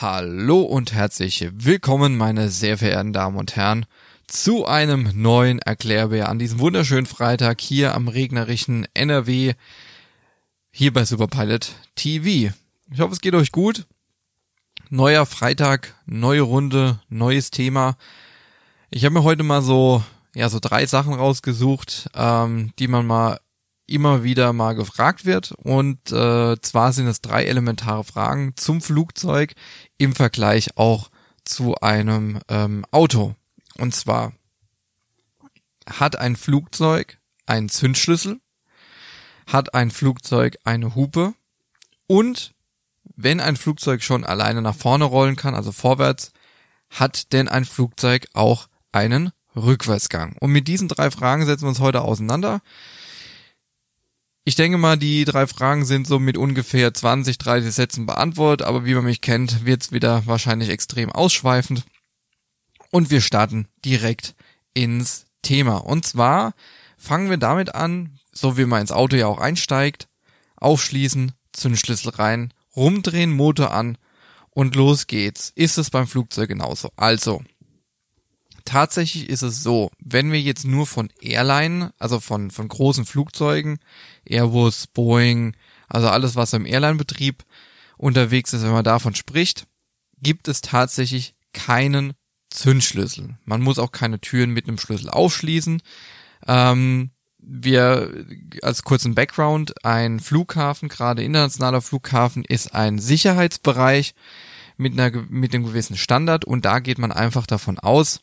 Hallo und herzlich willkommen, meine sehr verehrten Damen und Herren, zu einem neuen Erklärbär an diesem wunderschönen Freitag hier am regnerischen NRW, hier bei Superpilot TV. Ich hoffe, es geht euch gut. Neuer Freitag, neue Runde, neues Thema. Ich habe mir heute mal so, ja, so drei Sachen rausgesucht, ähm, die man mal immer wieder mal gefragt wird. Und äh, zwar sind es drei elementare Fragen zum Flugzeug im Vergleich auch zu einem ähm, Auto. Und zwar, hat ein Flugzeug einen Zündschlüssel? Hat ein Flugzeug eine Hupe? Und wenn ein Flugzeug schon alleine nach vorne rollen kann, also vorwärts, hat denn ein Flugzeug auch einen Rückwärtsgang? Und mit diesen drei Fragen setzen wir uns heute auseinander. Ich denke mal, die drei Fragen sind so mit ungefähr 20, 30 Sätzen beantwortet, aber wie man mich kennt, wird's wieder wahrscheinlich extrem ausschweifend. Und wir starten direkt ins Thema. Und zwar fangen wir damit an, so wie man ins Auto ja auch einsteigt, aufschließen, Zündschlüssel rein, rumdrehen, Motor an und los geht's. Ist es beim Flugzeug genauso? Also, tatsächlich ist es so, wenn wir jetzt nur von Airline, also von, von großen Flugzeugen, Airbus, Boeing, also alles, was im Airline-Betrieb unterwegs ist, wenn man davon spricht, gibt es tatsächlich keinen Zündschlüssel. Man muss auch keine Türen mit einem Schlüssel aufschließen. Ähm, wir als kurzen Background, ein Flughafen, gerade internationaler Flughafen, ist ein Sicherheitsbereich mit einer mit einem gewissen Standard und da geht man einfach davon aus,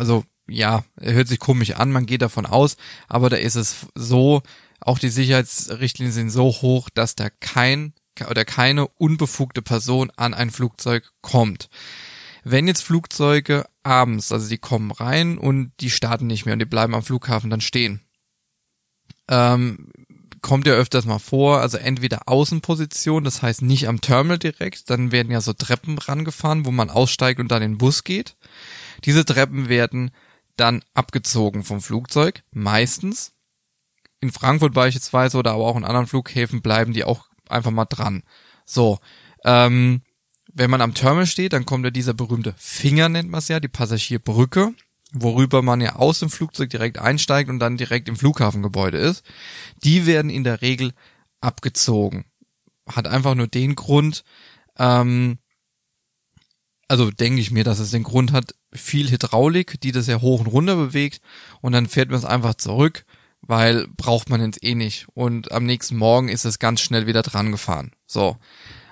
also ja, hört sich komisch an, man geht davon aus, aber da ist es so, auch die Sicherheitsrichtlinien sind so hoch, dass da kein oder keine unbefugte Person an ein Flugzeug kommt. Wenn jetzt Flugzeuge abends, also die kommen rein und die starten nicht mehr und die bleiben am Flughafen dann stehen, ähm, kommt ja öfters mal vor, also entweder Außenposition, das heißt nicht am Terminal direkt, dann werden ja so Treppen rangefahren, wo man aussteigt und dann in den Bus geht. Diese Treppen werden dann abgezogen vom Flugzeug, meistens. In Frankfurt beispielsweise oder aber auch in anderen Flughäfen bleiben die auch einfach mal dran. So, ähm, wenn man am Terminal steht, dann kommt ja dieser berühmte Finger, nennt man es ja, die Passagierbrücke, worüber man ja aus dem Flugzeug direkt einsteigt und dann direkt im Flughafengebäude ist. Die werden in der Regel abgezogen. Hat einfach nur den Grund, ähm, also denke ich mir, dass es den Grund hat, viel Hydraulik, die das ja hoch und runter bewegt. Und dann fährt man es einfach zurück, weil braucht man jetzt eh nicht. Und am nächsten Morgen ist es ganz schnell wieder dran gefahren. So,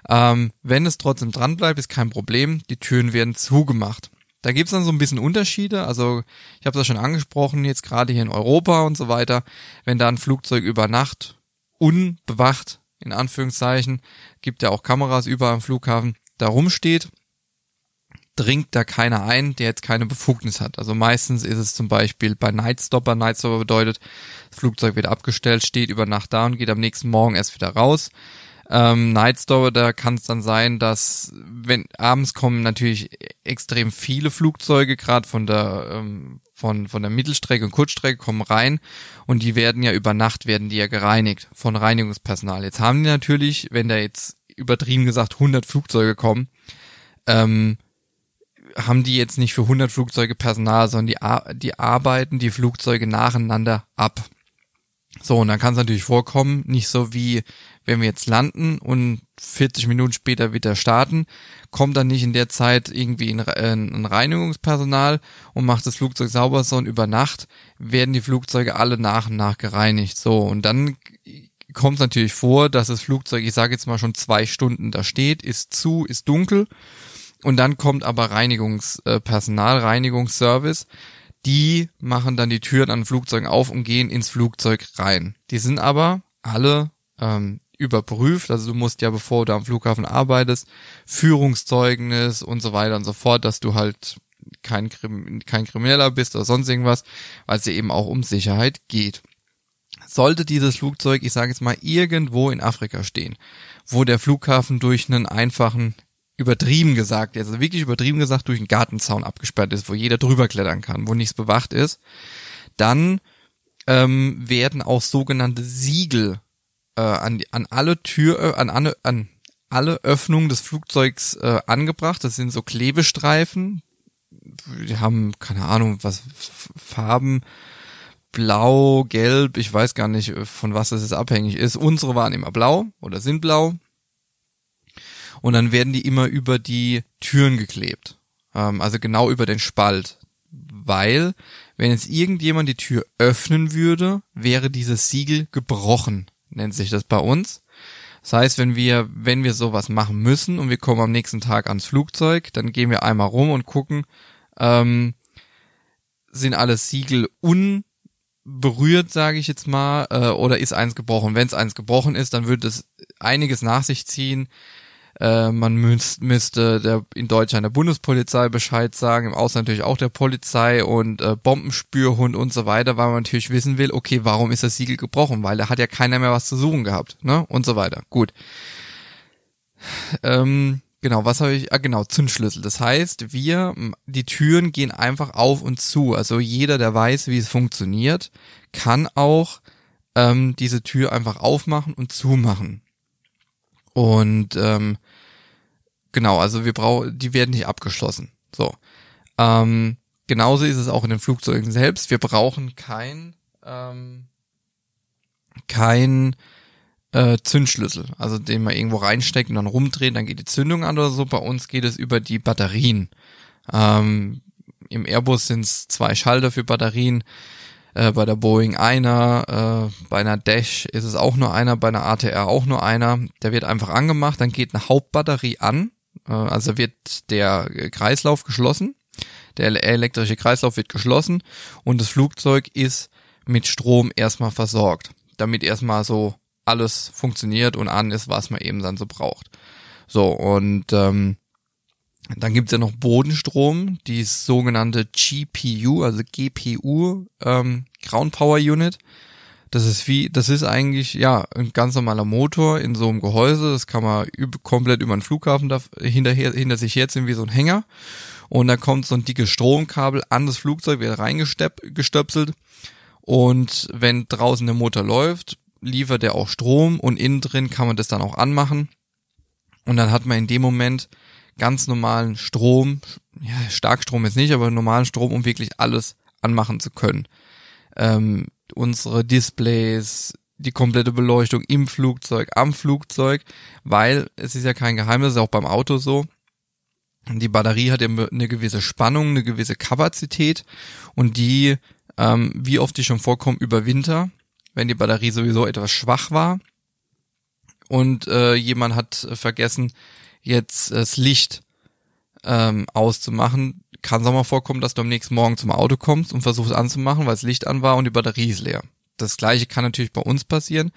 ähm, wenn es trotzdem dran bleibt, ist kein Problem, die Türen werden zugemacht. Da gibt's dann so ein bisschen Unterschiede, also ich habe das schon angesprochen, jetzt gerade hier in Europa und so weiter, wenn da ein Flugzeug über Nacht unbewacht, in Anführungszeichen, gibt ja auch Kameras überall am Flughafen, da rumsteht, dringt da keiner ein, der jetzt keine Befugnis hat. Also meistens ist es zum Beispiel bei Nightstopper. Nightstopper bedeutet, das Flugzeug wird abgestellt, steht über Nacht da und geht am nächsten Morgen erst wieder raus. Ähm, Nightstopper, da kann es dann sein, dass wenn abends kommen natürlich extrem viele Flugzeuge, gerade von der ähm, von von der Mittelstrecke und Kurzstrecke kommen rein und die werden ja über Nacht werden die ja gereinigt von Reinigungspersonal. Jetzt haben die natürlich, wenn da jetzt übertrieben gesagt 100 Flugzeuge kommen, ähm, haben die jetzt nicht für 100 Flugzeuge Personal, sondern die, die arbeiten die Flugzeuge nacheinander ab. So, und dann kann es natürlich vorkommen, nicht so wie wenn wir jetzt landen und 40 Minuten später wieder starten, kommt dann nicht in der Zeit irgendwie ein, ein Reinigungspersonal und macht das Flugzeug sauber, sondern über Nacht werden die Flugzeuge alle nach und nach gereinigt. So, und dann kommt es natürlich vor, dass das Flugzeug, ich sage jetzt mal schon zwei Stunden da steht, ist zu, ist dunkel und dann kommt aber Reinigungspersonal, Reinigungsservice. Die machen dann die Türen an Flugzeugen auf und gehen ins Flugzeug rein. Die sind aber alle ähm, überprüft. Also du musst ja, bevor du am Flughafen arbeitest, Führungszeugnis und so weiter und so fort, dass du halt kein, kein Krimineller bist oder sonst irgendwas, weil es ja eben auch um Sicherheit geht. Sollte dieses Flugzeug, ich sage jetzt mal, irgendwo in Afrika stehen, wo der Flughafen durch einen einfachen übertrieben gesagt, also wirklich übertrieben gesagt, durch einen Gartenzaun abgesperrt ist, wo jeder drüber klettern kann, wo nichts bewacht ist, dann ähm, werden auch sogenannte Siegel äh, an, an alle Tür, äh, an, an, an alle Öffnungen des Flugzeugs äh, angebracht. Das sind so Klebestreifen. Die haben, keine Ahnung, was Farben, blau, gelb, ich weiß gar nicht, von was das jetzt abhängig ist. Unsere waren immer blau oder sind blau. Und dann werden die immer über die Türen geklebt. Ähm, also genau über den Spalt. Weil, wenn jetzt irgendjemand die Tür öffnen würde, wäre dieses Siegel gebrochen, nennt sich das bei uns. Das heißt, wenn wir, wenn wir sowas machen müssen und wir kommen am nächsten Tag ans Flugzeug, dann gehen wir einmal rum und gucken, ähm, sind alle Siegel unberührt, sage ich jetzt mal, äh, oder ist eins gebrochen? Wenn es eins gebrochen ist, dann würde es einiges nach sich ziehen. Äh, man müß, müsste der, in Deutschland der Bundespolizei Bescheid sagen, im Ausland natürlich auch der Polizei und äh, Bombenspürhund und so weiter, weil man natürlich wissen will, okay, warum ist das Siegel gebrochen? Weil da hat ja keiner mehr was zu suchen gehabt, ne? Und so weiter. Gut. Ähm, genau, was habe ich? Ah, genau, Zündschlüssel. Das heißt, wir, die Türen gehen einfach auf und zu. Also jeder, der weiß, wie es funktioniert, kann auch ähm, diese Tür einfach aufmachen und zumachen. Und ähm, genau, also wir brauchen, die werden nicht abgeschlossen. So. Ähm, genauso ist es auch in den Flugzeugen selbst. Wir brauchen kein ähm, kein äh, Zündschlüssel, also den man irgendwo reinsteckt und dann rumdreht, dann geht die Zündung an oder so. Bei uns geht es über die Batterien. Ähm, Im Airbus sind es zwei Schalter für Batterien. Äh, bei der Boeing einer, äh, bei einer Dash ist es auch nur einer, bei einer ATR auch nur einer. Der wird einfach angemacht, dann geht eine Hauptbatterie an, äh, also wird der Kreislauf geschlossen, der elektrische Kreislauf wird geschlossen und das Flugzeug ist mit Strom erstmal versorgt, damit erstmal so alles funktioniert und an ist, was man eben dann so braucht. So, und ähm, dann gibt's ja noch Bodenstrom, die sogenannte GPU, also GPU, ähm, Ground Power Unit. Das ist wie, das ist eigentlich ja ein ganz normaler Motor in so einem Gehäuse. Das kann man komplett über den Flughafen da, hinterher, hinter sich herziehen wie so ein Hänger. Und da kommt so ein dickes Stromkabel an das Flugzeug, wird reingestöpselt. Und wenn draußen der Motor läuft, liefert er auch Strom und innen drin kann man das dann auch anmachen. Und dann hat man in dem Moment ganz normalen Strom, ja, Starkstrom jetzt nicht, aber normalen Strom, um wirklich alles anmachen zu können. Ähm, unsere Displays, die komplette Beleuchtung im Flugzeug, am Flugzeug, weil es ist ja kein Geheimnis, ist auch beim Auto so. Die Batterie hat ja eine gewisse Spannung, eine gewisse Kapazität und die, ähm, wie oft die schon vorkommen, über Winter, wenn die Batterie sowieso etwas schwach war und äh, jemand hat vergessen, jetzt das Licht ähm, auszumachen, kann es auch mal vorkommen, dass du am nächsten Morgen zum Auto kommst und versuchst anzumachen, weil das Licht an war und die Batterie ist leer. Das gleiche kann natürlich bei uns passieren.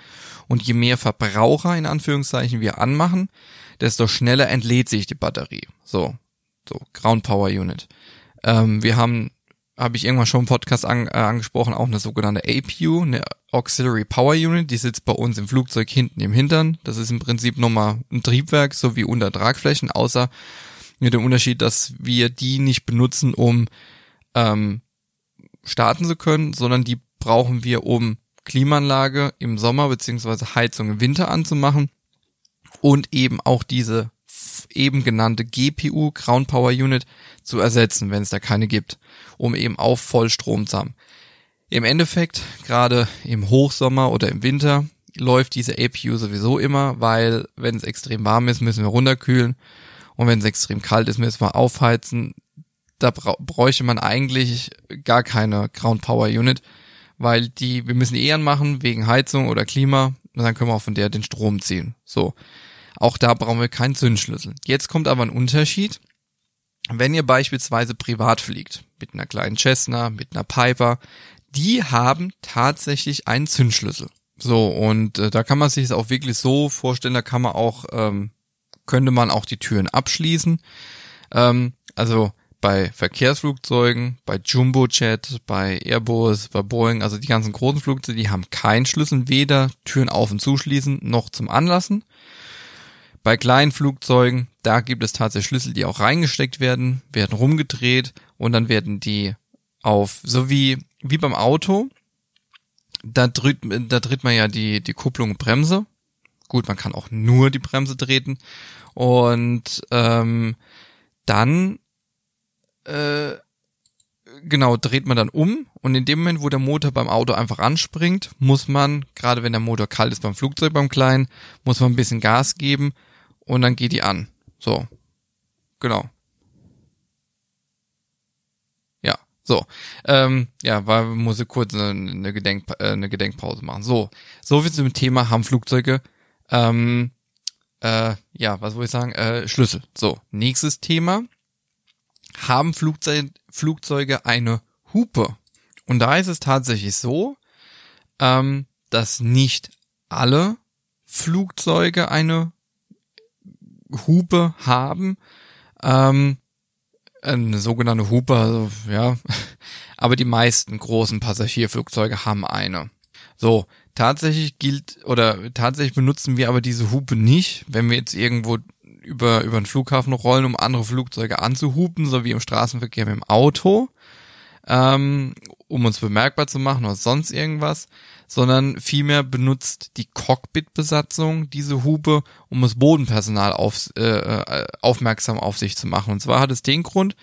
Und je mehr Verbraucher in Anführungszeichen wir anmachen, desto schneller entlädt sich die Batterie. So, so Ground Power Unit. Ähm, wir haben, habe ich irgendwann schon im Podcast an, äh, angesprochen, auch eine sogenannte APU, eine Auxiliary Power Unit, die sitzt bei uns im Flugzeug hinten im Hintern. Das ist im Prinzip nochmal ein Triebwerk, so wie unter Tragflächen, außer mit dem Unterschied, dass wir die nicht benutzen, um ähm, starten zu können, sondern die brauchen wir, um Klimaanlage im Sommer beziehungsweise Heizung im Winter anzumachen und eben auch diese eben genannte GPU, Ground Power Unit, zu ersetzen, wenn es da keine gibt, um eben auf Vollstrom zu haben. Im Endeffekt, gerade im Hochsommer oder im Winter, läuft diese APU sowieso immer, weil wenn es extrem warm ist, müssen wir runterkühlen und wenn es extrem kalt ist, müssen wir aufheizen. Da bräuchte man eigentlich gar keine Ground Power Unit, weil die, wir müssen eh anmachen wegen Heizung oder Klima und dann können wir auch von der den Strom ziehen. So. Auch da brauchen wir keinen Zündschlüssel. Jetzt kommt aber ein Unterschied. Wenn ihr beispielsweise privat fliegt, mit einer kleinen Cessna, mit einer Piper, die haben tatsächlich einen Zündschlüssel. So, und äh, da kann man sich es auch wirklich so vorstellen, da kann man auch, ähm, könnte man auch die Türen abschließen. Ähm, also bei Verkehrsflugzeugen, bei Jumbojet, bei Airbus, bei Boeing, also die ganzen großen Flugzeuge, die haben keinen Schlüssel, weder Türen auf und zuschließen noch zum Anlassen. Bei kleinen Flugzeugen, da gibt es tatsächlich Schlüssel, die auch reingesteckt werden, werden rumgedreht und dann werden die auf, so wie, wie beim Auto, da tritt, da tritt man ja die, die Kupplung Bremse. Gut, man kann auch nur die Bremse treten. Und ähm, dann äh, genau dreht man dann um und in dem Moment, wo der Motor beim Auto einfach anspringt, muss man, gerade wenn der Motor kalt ist beim Flugzeug beim Kleinen, muss man ein bisschen Gas geben und dann geht die an. So. Genau. Ja, so. Ähm, ja, war, muss ich kurz eine, eine, Gedenk, äh, eine Gedenkpause machen. So, so viel zum Thema haben Flugzeuge. Ähm, äh, ja, was wollte ich sagen? Äh, Schlüssel. So, nächstes Thema. Haben Flugzeug, Flugzeuge eine Hupe? Und da ist es tatsächlich so, ähm, dass nicht alle Flugzeuge eine Hupe haben. Ähm, eine sogenannte Hupe, also, ja. Aber die meisten großen Passagierflugzeuge haben eine. So, tatsächlich gilt oder tatsächlich benutzen wir aber diese Hupe nicht, wenn wir jetzt irgendwo über, über den Flughafen rollen, um andere Flugzeuge anzuhupen, so wie im Straßenverkehr mit dem Auto, ähm, um uns bemerkbar zu machen oder sonst irgendwas, sondern vielmehr benutzt die Cockpit-Besatzung diese Hupe, um das Bodenpersonal auf, äh, äh, aufmerksam auf sich zu machen. Und zwar hat es den Grund,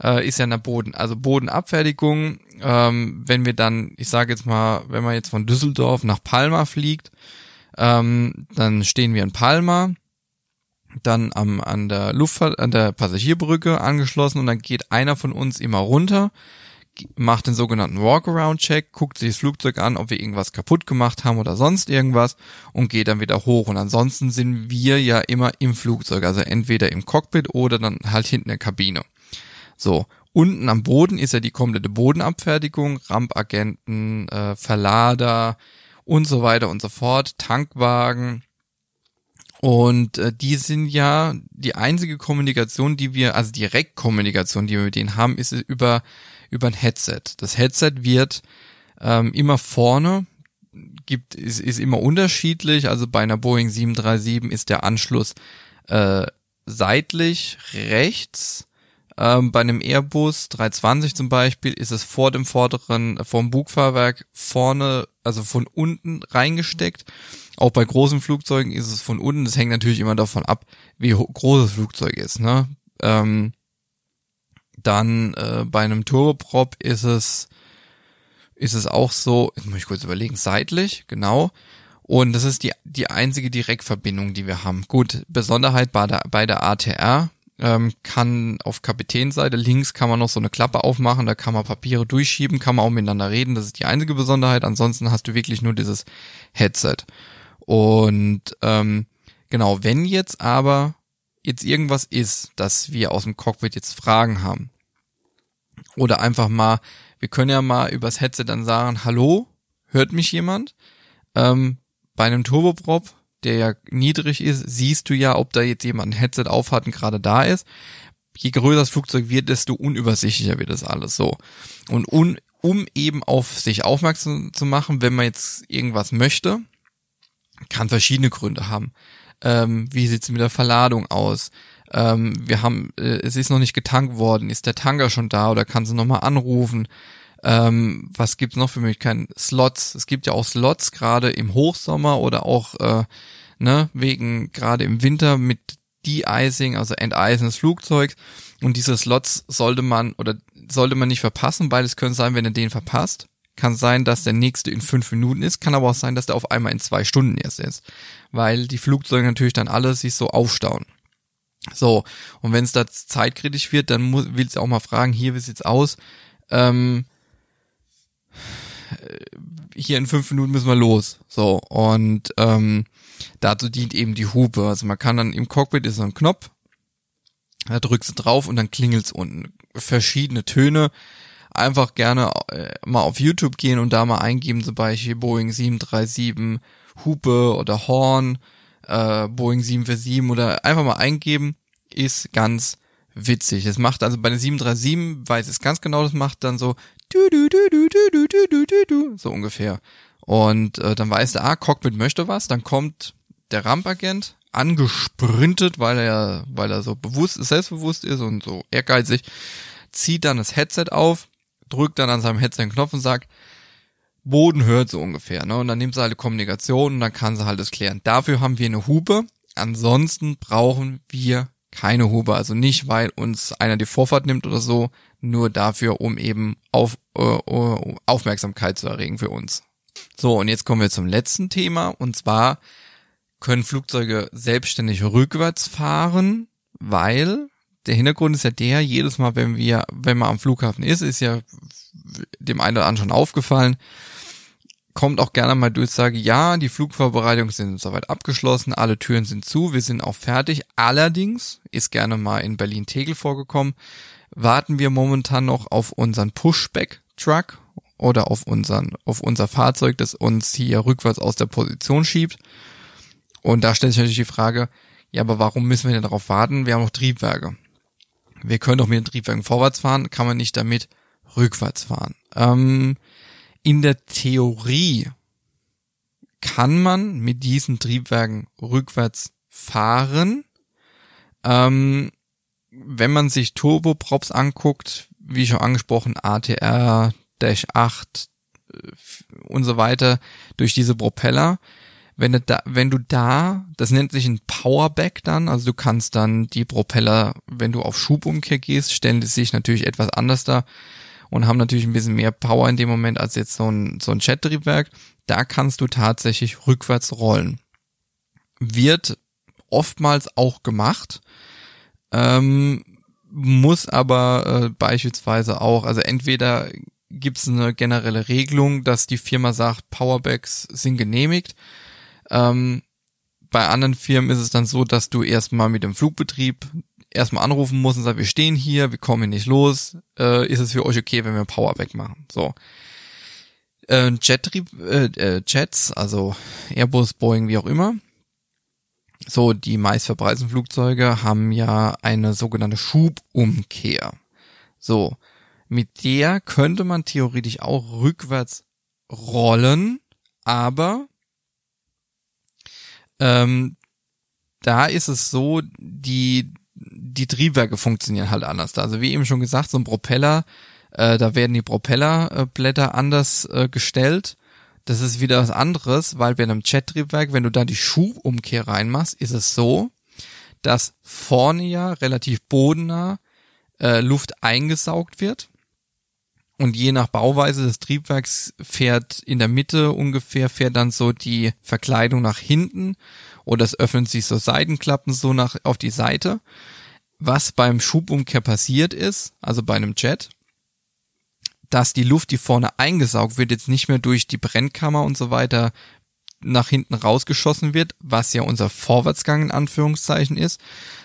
äh, ist ja in der Boden, also Bodenabfertigung, ähm, wenn wir dann, ich sage jetzt mal, wenn man jetzt von Düsseldorf nach Palma fliegt, ähm, dann stehen wir in Palma, dann am, an der Luftfahrt, an der Passagierbrücke angeschlossen und dann geht einer von uns immer runter, macht den sogenannten Walkaround-Check, guckt sich das Flugzeug an, ob wir irgendwas kaputt gemacht haben oder sonst irgendwas und geht dann wieder hoch. Und ansonsten sind wir ja immer im Flugzeug, also entweder im Cockpit oder dann halt hinten in der Kabine. So, unten am Boden ist ja die komplette Bodenabfertigung, Rampagenten, äh, Verlader und so weiter und so fort, Tankwagen, und äh, die sind ja die einzige Kommunikation, die wir, also Direktkommunikation, die wir mit denen haben, ist über über ein Headset. Das Headset wird ähm, immer vorne gibt ist, ist immer unterschiedlich. Also bei einer Boeing 737 ist der Anschluss äh, seitlich rechts. Ähm, bei einem Airbus 320 zum Beispiel ist es vor dem vorderen, vor dem Bugfahrwerk vorne, also von unten reingesteckt. Auch bei großen Flugzeugen ist es von unten. Das hängt natürlich immer davon ab, wie groß das Flugzeug ist. Ne? Ähm, dann äh, bei einem Turboprop ist es ist es auch so, jetzt muss ich kurz überlegen, seitlich, genau. Und das ist die, die einzige Direktverbindung, die wir haben. Gut, Besonderheit bei der, bei der ATR ähm, kann auf Kapitänsseite links kann man noch so eine Klappe aufmachen, da kann man Papiere durchschieben, kann man auch miteinander reden. Das ist die einzige Besonderheit. Ansonsten hast du wirklich nur dieses Headset. Und ähm, genau, wenn jetzt aber jetzt irgendwas ist, dass wir aus dem Cockpit jetzt Fragen haben, oder einfach mal, wir können ja mal übers Headset dann sagen, hallo, hört mich jemand? Ähm, bei einem Turboprop, der ja niedrig ist, siehst du ja, ob da jetzt jemand ein Headset aufhat und gerade da ist. Je größer das Flugzeug wird, desto unübersichtlicher wird das alles so. Und un, um eben auf sich aufmerksam zu machen, wenn man jetzt irgendwas möchte, kann verschiedene Gründe haben. Ähm, wie sieht's mit der Verladung aus? Ähm, wir haben, äh, es ist noch nicht getankt worden. Ist der Tanker schon da oder kann sie nochmal anrufen? Ähm, was gibt's noch für Möglichkeiten? Slots. Es gibt ja auch Slots, gerade im Hochsommer oder auch, äh, ne, wegen gerade im Winter mit De-Icing, also Enteisen des Flugzeugs. Und diese Slots sollte man oder sollte man nicht verpassen, weil es könnte sein, wenn er den verpasst, kann sein, dass der nächste in fünf Minuten ist, kann aber auch sein, dass der auf einmal in zwei Stunden erst ist, weil die Flugzeuge natürlich dann alle sich so aufstauen. So, und wenn es da zeitkritisch wird, dann muss, willst du auch mal fragen, hier, wie sieht's aus? Ähm, hier in fünf Minuten müssen wir los. So, und ähm, dazu dient eben die Hupe. Also man kann dann im Cockpit ist so ein Knopf, da drückst du drauf und dann klingelt's unten. Verschiedene Töne. Einfach gerne äh, mal auf YouTube gehen und da mal eingeben, zum Beispiel Boeing 737 Hupe oder Horn äh, Boeing 747 oder einfach mal eingeben, ist ganz witzig. Es macht also bei der 737, weiß es ganz genau, das macht dann so du du du du du du du du du so ungefähr. Und äh, dann weiß der, ah, Cockpit möchte was, dann kommt der Rampagent angesprintet, weil er, weil er so bewusst, selbstbewusst ist und so ehrgeizig, zieht dann das Headset auf, drückt dann an seinem Headset den Knopf und sagt, Boden hört so ungefähr, ne? Und dann nimmt sie halt Kommunikation und dann kann sie halt das klären. Dafür haben wir eine Hupe. Ansonsten brauchen wir keine Hupe. Also nicht, weil uns einer die Vorfahrt nimmt oder so, nur dafür, um eben auf, äh, äh Aufmerksamkeit zu erregen für uns. So, und jetzt kommen wir zum letzten Thema. Und zwar können Flugzeuge selbstständig rückwärts fahren, weil der Hintergrund ist ja der, jedes Mal, wenn wir, wenn man am Flughafen ist, ist ja dem einen oder anderen schon aufgefallen, kommt auch gerne mal durch, sage, ja, die Flugvorbereitungen sind soweit abgeschlossen, alle Türen sind zu, wir sind auch fertig. Allerdings ist gerne mal in Berlin-Tegel vorgekommen, warten wir momentan noch auf unseren Pushback-Truck oder auf unseren, auf unser Fahrzeug, das uns hier rückwärts aus der Position schiebt. Und da stellt sich natürlich die Frage, ja, aber warum müssen wir denn darauf warten? Wir haben noch Triebwerke. Wir können doch mit den Triebwerken vorwärts fahren, kann man nicht damit rückwärts fahren. Ähm, in der Theorie kann man mit diesen Triebwerken rückwärts fahren. Ähm, wenn man sich Turboprops anguckt, wie schon angesprochen, ATR, Dash 8 äh, und so weiter, durch diese Propeller, wenn du da, wenn du da, das nennt sich ein Powerback dann, also du kannst dann die Propeller, wenn du auf Schubumkehr gehst, stellen die sich natürlich etwas anders da und haben natürlich ein bisschen mehr Power in dem Moment als jetzt so ein, so ein Jettriebwerk. Da kannst du tatsächlich rückwärts rollen. Wird oftmals auch gemacht, ähm, muss aber äh, beispielsweise auch, also entweder gibt es eine generelle Regelung, dass die Firma sagt, Powerbacks sind genehmigt. Ähm, bei anderen Firmen ist es dann so, dass du erstmal mit dem Flugbetrieb erstmal anrufen muss und sagen, wir stehen hier, wir kommen hier nicht los, äh, ist es für euch okay, wenn wir Powerback machen? So. Äh, Jet, äh, äh, Jets, also Airbus, Boeing, wie auch immer. So, die meistverbreiteten Flugzeuge haben ja eine sogenannte Schubumkehr. So, mit der könnte man theoretisch auch rückwärts rollen, aber ähm, da ist es so, die die Triebwerke funktionieren halt anders. Also wie eben schon gesagt, so ein Propeller, äh, da werden die Propellerblätter anders äh, gestellt. Das ist wieder was anderes, weil bei einem Jet-Triebwerk, wenn du da die Schubumkehr reinmachst, ist es so, dass vorne ja relativ bodennah äh, Luft eingesaugt wird. Und je nach Bauweise des Triebwerks fährt in der Mitte ungefähr, fährt dann so die Verkleidung nach hinten oder es öffnen sich so Seitenklappen so nach auf die Seite. Was beim Schubumkehr passiert ist, also bei einem Jet, dass die Luft, die vorne eingesaugt wird, jetzt nicht mehr durch die Brennkammer und so weiter nach hinten rausgeschossen wird, was ja unser Vorwärtsgang in Anführungszeichen ist,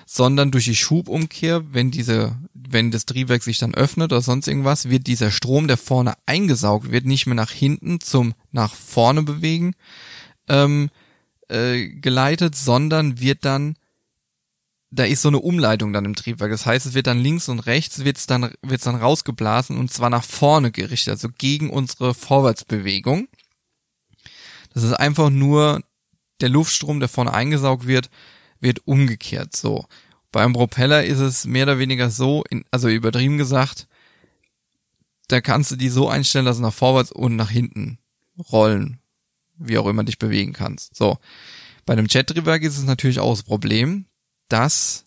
sondern durch die Schubumkehr, wenn diese, wenn das Triebwerk sich dann öffnet oder sonst irgendwas, wird dieser Strom, der vorne eingesaugt wird, nicht mehr nach hinten zum nach vorne bewegen, ähm, äh, geleitet, sondern wird dann da ist so eine Umleitung dann im Triebwerk. Das heißt, es wird dann links und rechts wird's dann wird's dann rausgeblasen und zwar nach vorne gerichtet, also gegen unsere Vorwärtsbewegung. Das ist einfach nur der Luftstrom, der vorne eingesaugt wird, wird umgekehrt so. Beim Propeller ist es mehr oder weniger so, in, also übertrieben gesagt, da kannst du die so einstellen, dass sie nach vorwärts und nach hinten rollen wie auch immer dich bewegen kannst. So. Bei einem Jet-Triebwerk ist es natürlich auch das Problem, dass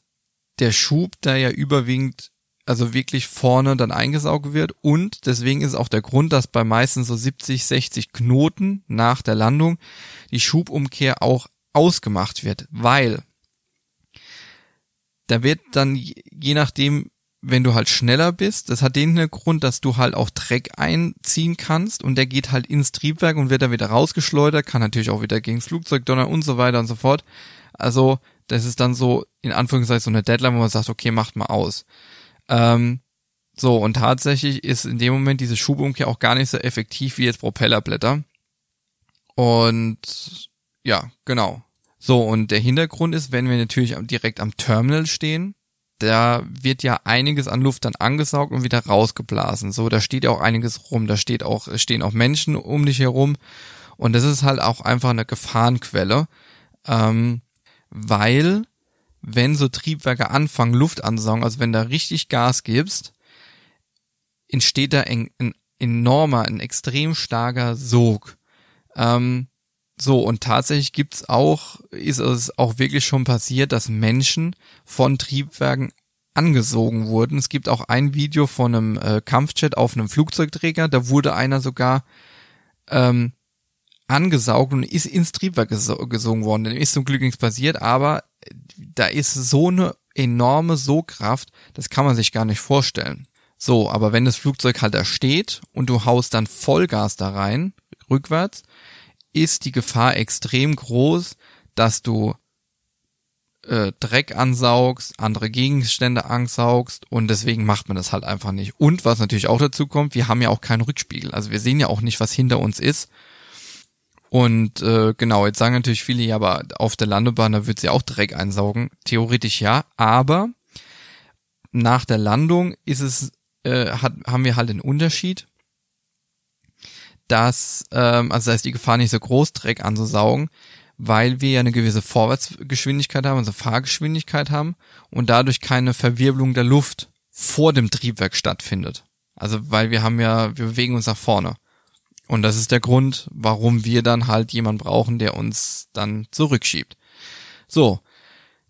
der Schub da ja überwiegend, also wirklich vorne dann eingesaugt wird und deswegen ist auch der Grund, dass bei meistens so 70, 60 Knoten nach der Landung die Schubumkehr auch ausgemacht wird, weil da wird dann je nachdem, wenn du halt schneller bist, das hat den Grund, dass du halt auch Dreck einziehen kannst und der geht halt ins Triebwerk und wird dann wieder rausgeschleudert, kann natürlich auch wieder gegen das Flugzeug donnern und so weiter und so fort. Also das ist dann so in Anführungszeichen so eine Deadline, wo man sagt, okay, macht mal aus. Ähm, so, und tatsächlich ist in dem Moment diese Schubumkehr auch gar nicht so effektiv wie jetzt Propellerblätter. Und ja, genau. So, und der Hintergrund ist, wenn wir natürlich direkt am Terminal stehen, da wird ja einiges an Luft dann angesaugt und wieder rausgeblasen. So, da steht ja auch einiges rum, da steht auch, stehen auch Menschen um dich herum. Und das ist halt auch einfach eine Gefahrenquelle, ähm, weil wenn so Triebwerke anfangen, Luft anzusaugen, also wenn da richtig Gas gibst, entsteht da ein, ein enormer, ein extrem starker Sog. Ähm, so, und tatsächlich gibt's auch, ist es auch wirklich schon passiert, dass Menschen von Triebwerken angesogen wurden. Es gibt auch ein Video von einem äh, Kampfjet auf einem Flugzeugträger, da wurde einer sogar ähm, angesaugt und ist ins Triebwerk gesogen worden. Dem ist zum Glück nichts passiert, aber da ist so eine enorme Sogkraft, das kann man sich gar nicht vorstellen. So, aber wenn das Flugzeug halt da steht und du haust dann Vollgas da rein, rückwärts, ist die Gefahr extrem groß, dass du äh, Dreck ansaugst, andere Gegenstände ansaugst und deswegen macht man das halt einfach nicht. Und was natürlich auch dazu kommt, wir haben ja auch keinen Rückspiegel. Also wir sehen ja auch nicht, was hinter uns ist. Und äh, genau, jetzt sagen natürlich viele, ja, aber auf der Landebahn, da wird sie auch Dreck einsaugen. Theoretisch ja, aber nach der Landung ist es, äh, hat, haben wir halt den Unterschied, dass, ähm, also da ist die Gefahr nicht so groß, Dreck anzusaugen, weil wir ja eine gewisse Vorwärtsgeschwindigkeit haben, also Fahrgeschwindigkeit haben und dadurch keine Verwirbelung der Luft vor dem Triebwerk stattfindet. Also weil wir haben ja, wir bewegen uns nach vorne. Und das ist der Grund, warum wir dann halt jemanden brauchen, der uns dann zurückschiebt. So,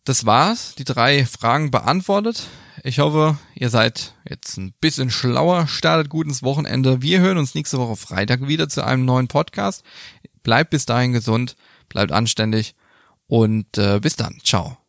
das war's. Die drei Fragen beantwortet. Ich hoffe, ihr seid jetzt ein bisschen schlauer, startet gut ins Wochenende. Wir hören uns nächste Woche Freitag wieder zu einem neuen Podcast. Bleibt bis dahin gesund bleibt anständig und äh, bis dann. Ciao.